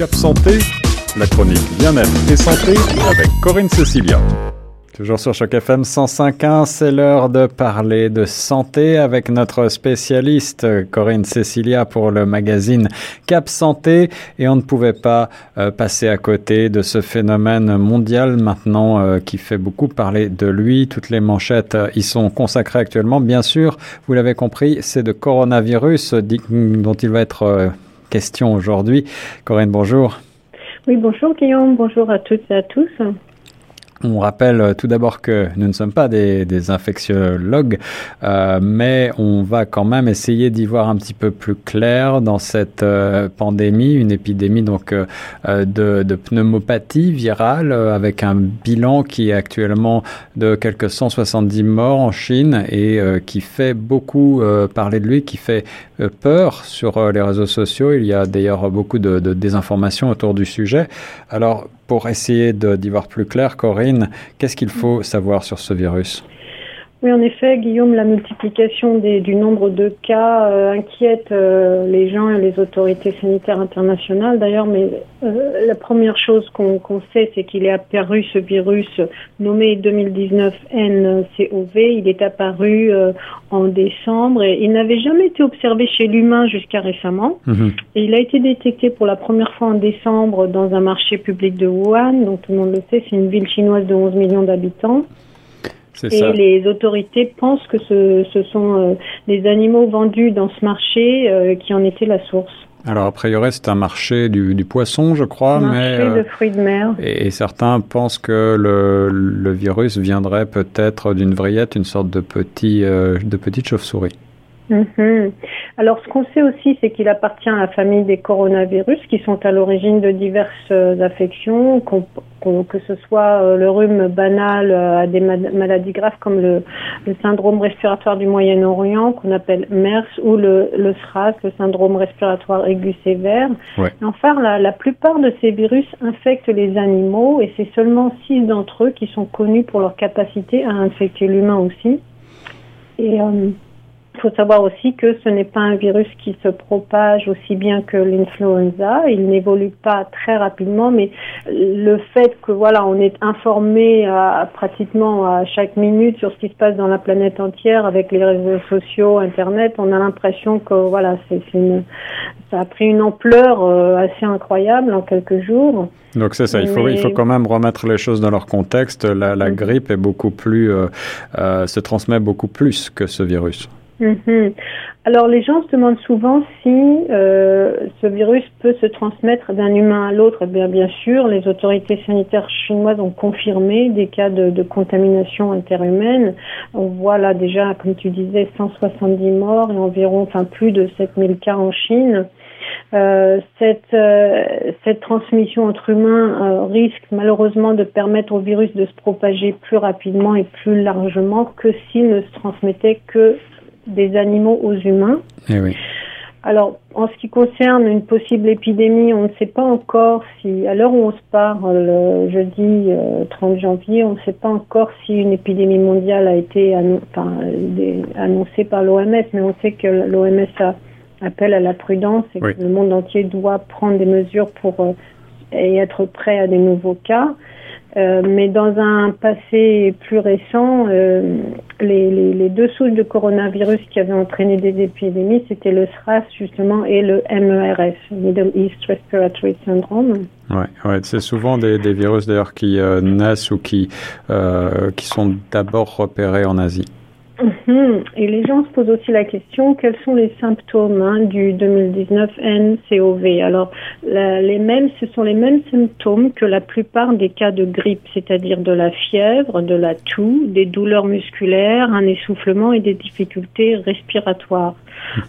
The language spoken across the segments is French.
Cap Santé, la chronique bien-être et santé avec Corinne Cecilia. Toujours sur Choc FM 105.1, c'est l'heure de parler de santé avec notre spécialiste Corinne Cecilia pour le magazine Cap Santé. Et on ne pouvait pas euh, passer à côté de ce phénomène mondial maintenant euh, qui fait beaucoup parler de lui. Toutes les manchettes euh, y sont consacrées actuellement. Bien sûr, vous l'avez compris, c'est de coronavirus dont il va être question aujourd'hui. Corinne, bonjour. Oui, bonjour Guillaume, bonjour à toutes et à tous. On rappelle euh, tout d'abord que nous ne sommes pas des, des infectiologues, euh, mais on va quand même essayer d'y voir un petit peu plus clair dans cette euh, pandémie, une épidémie donc de, de, pneumopathie virale avec un bilan qui est actuellement de quelques 170 morts en Chine et qui fait beaucoup parler de lui, qui fait peur sur les réseaux sociaux. Il y a d'ailleurs beaucoup de, de désinformation autour du sujet. Alors pour essayer d'y voir plus clair, Corinne, qu'est-ce qu'il faut savoir sur ce virus? Oui, en effet, Guillaume, la multiplication des, du nombre de cas euh, inquiète euh, les gens et les autorités sanitaires internationales. D'ailleurs, mais euh, la première chose qu'on sait, c'est qu'il est apparu ce virus nommé 2019 NCOV. Il est apparu en décembre et il n'avait jamais été observé chez l'humain jusqu'à récemment. Mhm. Et il a été détecté pour la première fois en décembre dans un marché public de Wuhan. Donc tout le monde le sait, c'est une ville chinoise de 11 millions d'habitants. Et les autorités pensent que ce, ce sont euh, les animaux vendus dans ce marché euh, qui en étaient la source. Alors, a priori, c'est un marché du, du, poisson, je crois. Un marché mais, de fruits de mer. Et, certains pensent que le, le virus viendrait peut-être d'une vrillette, une sorte de, petit, de petite chauve-souris. Mhm. Alors, ce qu'on sait aussi, c'est qu'il appartient à la famille des coronavirus qui sont à l'origine de diverses euh, affections, que ce soit euh, le rhume banal euh, à des maladies graves comme le, syndrome respiratoire du Moyen-Orient, qu'on appelle MERS, ou le, le, SRAS, le syndrome respiratoire aigu sévère. Enfin, la, la, plupart de ces virus infectent les animaux et c'est seulement six d'entre eux qui sont connus pour leur capacité à infecter l'humain aussi. Et il faut savoir aussi que ce n'est pas un virus qui se propage aussi bien que l'influenza. Il n'évolue pas très rapidement, mais le fait que voilà, on est informé à, pratiquement à chaque minute sur ce qui se passe dans la planète entière avec les réseaux sociaux, Internet, on a l'impression que voilà, c'est ça a pris une ampleur euh, assez incroyable en quelques jours. Donc c'est ça, il faut, il faut quand même remettre les choses dans leur contexte. La, la mm-hmm. grippe est beaucoup plus, euh, euh, se transmet beaucoup plus que ce virus. Mhm. Alors les gens se demandent souvent si euh, ce virus peut se transmettre d'un humain à l'autre. Eh bien, bien sûr, les autorités sanitaires chinoises ont confirmé des cas de, contamination interhumaine. On voit là déjà, comme tu disais, 170 morts et environ, enfin plus de 7000 cas en Chine. Euh, cette, euh, cette transmission entre humains risque malheureusement de permettre au virus de se propager plus rapidement et plus largement que s'il ne se transmettait que des animaux aux humains. Eh oui. Alors, en ce qui concerne une possible épidémie, on ne sait pas encore si, à l'heure où on se parle, le jeudi 30 janvier, on ne sait pas encore si une épidémie mondiale a été annoncée par l'OMS, mais on sait que l'OMS appelle à la prudence et que le monde entier doit prendre des mesures pour euh, être prêt à des nouveaux cas. Euh, mais dans un passé plus récent, euh, les, deux souches de coronavirus qui avaient entraîné des épidémies, c'était le SRAS justement et le MERS, Middle East Respiratory Syndrome. Ouais, ouais c'est souvent des, virus d'ailleurs qui euh, naissent ou qui, qui sont d'abord repérés en Asie. Mhm. Et les gens se posent aussi la question quels sont les symptômes hein, du 2019 NCOV Alors, les mêmes, ce sont les mêmes symptômes que la plupart des cas de grippe, c'est-à-dire de la fièvre, de la toux, des douleurs musculaires, un essoufflement et des difficultés respiratoires.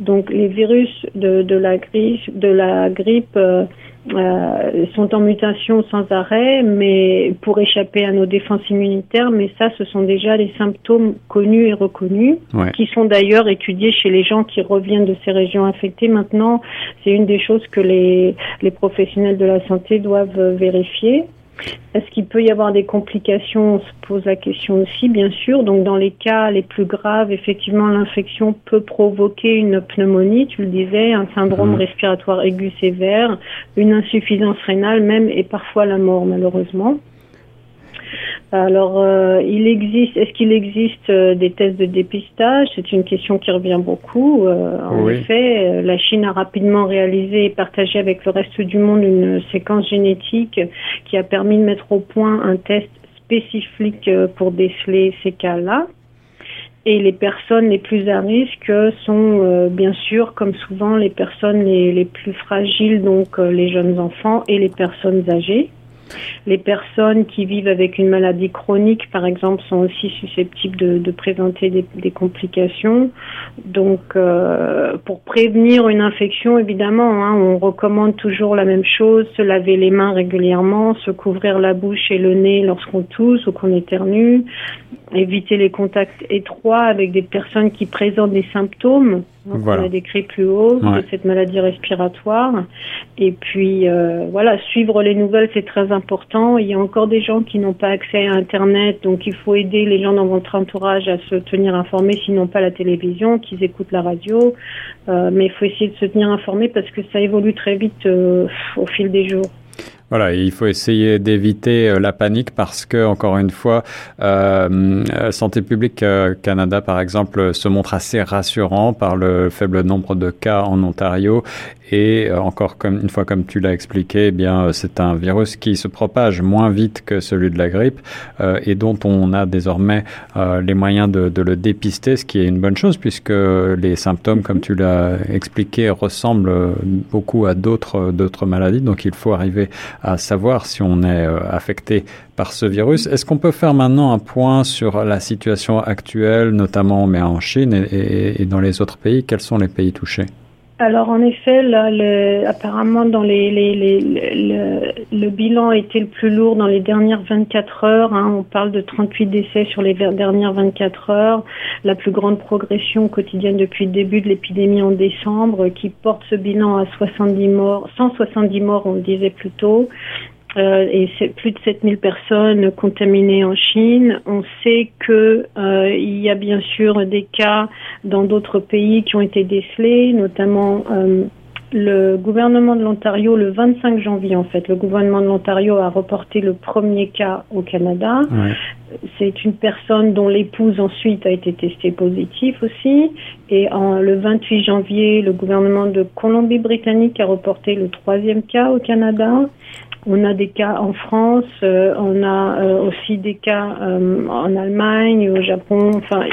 Donc, les virus de, de la grippe, de la grippe euh, euh, sont en mutation sans arrêt, mais pour échapper à nos défenses immunitaires. Mais ça, ce sont déjà les symptômes connus et reconnus, qui sont d'ailleurs étudiés chez les gens qui reviennent de ces régions infectées. Maintenant, c'est une des choses que les, les professionnels de la santé doivent vérifier. Est-ce qu'il peut y avoir des complications On se pose la question aussi, bien sûr. Donc, dans les cas les plus graves, effectivement, l'infection peut provoquer une pneumonie, tu le disais, un syndrome mhm. respiratoire aigu sévère, une insuffisance rénale même et parfois la mort, malheureusement. Alors, euh, il existe, est-ce qu'il existe euh, des tests de dépistage? C'est une question qui revient beaucoup. Euh, en effet, la Chine a rapidement réalisé et partagé avec le reste du monde une séquence génétique qui a permis de mettre au point un test spécifique pour déceler ces cas-là. Et les personnes les plus à risque sont bien sûr, comme souvent, les personnes les, les plus fragiles, donc les jeunes enfants et les personnes âgées. Les personnes qui vivent avec une maladie chronique, par exemple, sont aussi susceptibles de, présenter des, complications. Donc, euh, pour prévenir une infection, évidemment, hein, on recommande toujours la même chose se laver les mains régulièrement, se couvrir la bouche et le nez lorsqu'on tousse ou qu'on éternue, éviter les contacts étroits avec des personnes qui présentent des symptômes voilà. On a décrit plus haut de cette maladie respiratoire. Et puis euh, voilà, suivre les nouvelles c'est très important. Il y a encore des gens qui n'ont pas accès à Internet, donc il faut aider les gens dans votre entourage à se tenir informés, s'ils n'ont pas la télévision, qu'ils écoutent la radio. Euh, mais il faut essayer de se tenir informés parce que ça évolue très vite euh, au fil des jours. Voilà, il faut essayer d'éviter euh, la panique parce que, encore une fois, euh, euh Santé publique euh, Canada, par exemple, se montre assez rassurant par le faible nombre de cas en Ontario et encore comme une fois comme tu l'as expliqué, eh bien c'est un virus qui se propage moins vite que celui de la grippe et dont on a désormais les moyens de, de, le dépister, ce qui est une bonne chose puisque les symptômes, comme tu l'as expliqué, ressemblent beaucoup à d'autres maladies. Donc il faut arriver à savoir si on est euh, affecté par ce virus. Est-ce qu'on peut faire maintenant un point sur la situation actuelle, notamment mais en Chine et, et dans les autres pays? Quels sont les pays touchés? Alors en effet, là, le, apparemment dans les, les, le, bilan été le plus lourd dans les dernières 24 heures. Hein. On parle de 38 décès sur les dernières 24 heures. La plus grande progression quotidienne depuis le début de l'épidémie en décembre, qui porte ce bilan à 70 morts, 170 morts, on le disait plus tôt. Euh, et c'est plus de 7000 personnes contaminées en Chine. On sait que euh, il y a bien sûr des cas dans d'autres pays qui ont été décelés, notamment euh, le gouvernement de l'Ontario le 25 janvier en fait. Le gouvernement de l'Ontario a reporté le premier cas au Canada. C'est une personne dont l'épouse ensuite a été testée positive aussi. Et en, le 28 janvier, le gouvernement de Colombie-Britannique a reporté le troisième cas au Canada. On a des cas en France, euh, on a euh, aussi des cas euh, en Allemagne, au Japon. Enfin,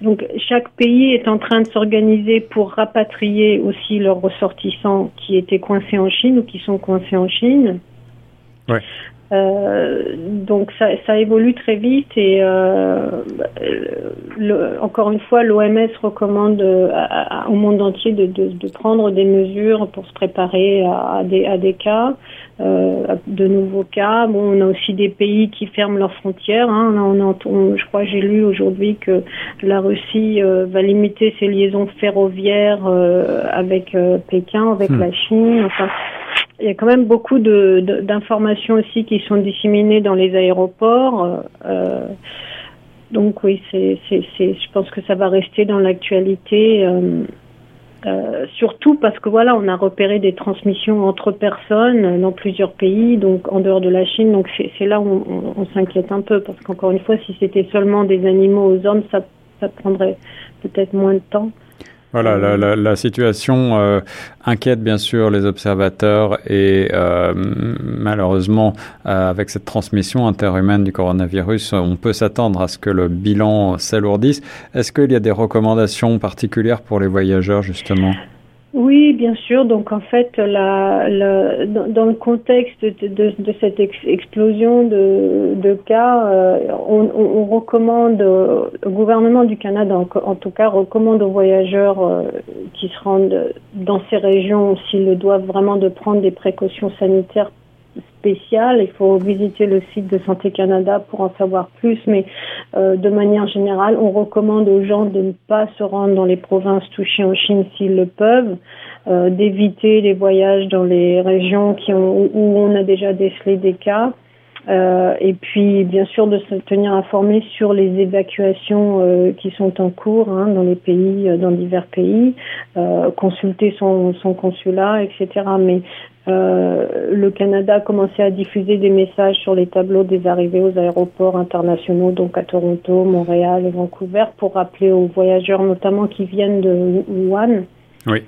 donc chaque pays est en train de s'organiser pour rapatrier aussi leurs ressortissants qui étaient coincés en Chine ou qui sont coincés en Chine. Euh, donc ça, ça, évolue très vite et euh, le, encore une fois, l'OMS recommande à, au monde entier de, de, de, prendre des mesures pour se préparer à, des, à des cas, euh, de nouveaux cas. Bon, on a aussi des pays qui ferment leurs frontières. Hein. On, on, je crois j'ai lu aujourd'hui que la Russie euh, va limiter ses liaisons ferroviaires euh, avec Pékin, avec hmm. la Chine. Enfin, il y a quand même beaucoup d'informations aussi qui sont disséminées dans les aéroports. Euh, donc oui, c'est, je pense que ça va rester dans l'actualité. Euh, euh, surtout parce que voilà, on a repéré des transmissions entre personnes dans plusieurs pays, donc en dehors de la Chine. Donc c'est, là où on, on s'inquiète un peu parce qu'encore une fois, si c'était seulement des animaux aux hommes, ça, ça prendrait peut-être moins de temps. Voilà, la, la, la situation euh, inquiète bien sûr les observateurs et euh, malheureusement, euh, avec cette transmission interhumaine du coronavirus, on peut s'attendre à ce que le bilan s'alourdisse. Est-ce qu'il y a des recommandations particulières pour les voyageurs justement? Oui, bien sûr. Donc en fait, la, la, dans, le contexte de, de, de cette explosion de, de cas, euh, on, on, recommande euh, au gouvernement du Canada, en, en, tout cas, recommande aux voyageurs euh, qui se rendent dans ces régions, s'ils le doivent, vraiment de prendre des précautions sanitaires spécial. Il faut visiter le site de Santé Canada pour en savoir plus, mais euh, de manière générale, on recommande aux gens de ne pas se rendre dans les provinces touchées en Chine s'ils le peuvent, euh, d'éviter les voyages dans les régions où on a déjà décelé des cas. Euh, et puis, bien sûr, de se tenir informé sur les évacuations euh, qui sont en cours hein, dans les pays, euh, dans divers pays, euh, consulter son, son, consulat, etc. Mais le Canada a commencé à diffuser des messages sur les tableaux des arrivées aux aéroports internationaux, donc à Toronto, Montréal et Vancouver, pour rappeler aux voyageurs, notamment qui viennent de Wuhan, oui.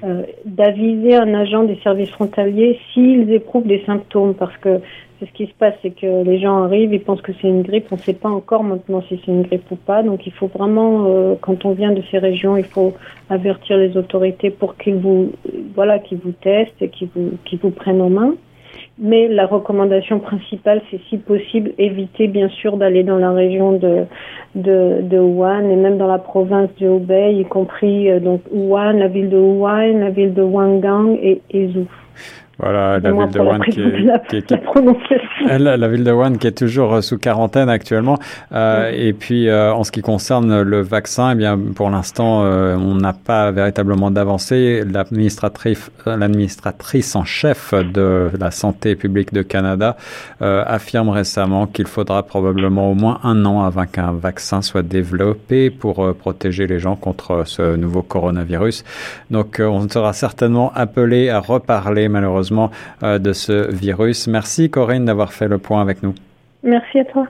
d'aviser un agent des services frontaliers s'ils éprouvent des symptômes, parce que ce qui se passe, c'est que les gens arrivent, ils pensent que c'est une grippe. On ne sait pas encore maintenant si c'est une grippe ou pas. Donc il faut vraiment, euh, quand on vient de ces régions, il faut avertir les autorités pour qu'ils vous, voilà, qu'ils vous testent et qu'ils vous, qu'ils vous prennent en main. Mais la recommandation principale, c'est si possible éviter bien sûr d'aller dans la région de, de, Wuhan et même dans la province de Hubei, y compris euh, donc Wuhan, la ville de Wuhan, la ville de Wangang et Ezhou. Voilà, la ville de Wuhan qui est, la, ville de Wuhan qui est toujours euh, sous quarantaine actuellement. Euh, Et puis, euh, en ce qui concerne le vaccin, eh bien, pour l'instant, euh, on n'a pas véritablement d'avancée. L'administratrice, l'administratrice en chef de la santé publique de Canada affirme récemment qu'il faudra probablement au moins un an avant qu'un vaccin soit développé pour protéger les gens contre ce nouveau coronavirus. Donc, on sera certainement appelé à reparler malheureusement euh, de ce virus. Merci Corinne d'avoir fait le point avec nous. Merci à toi.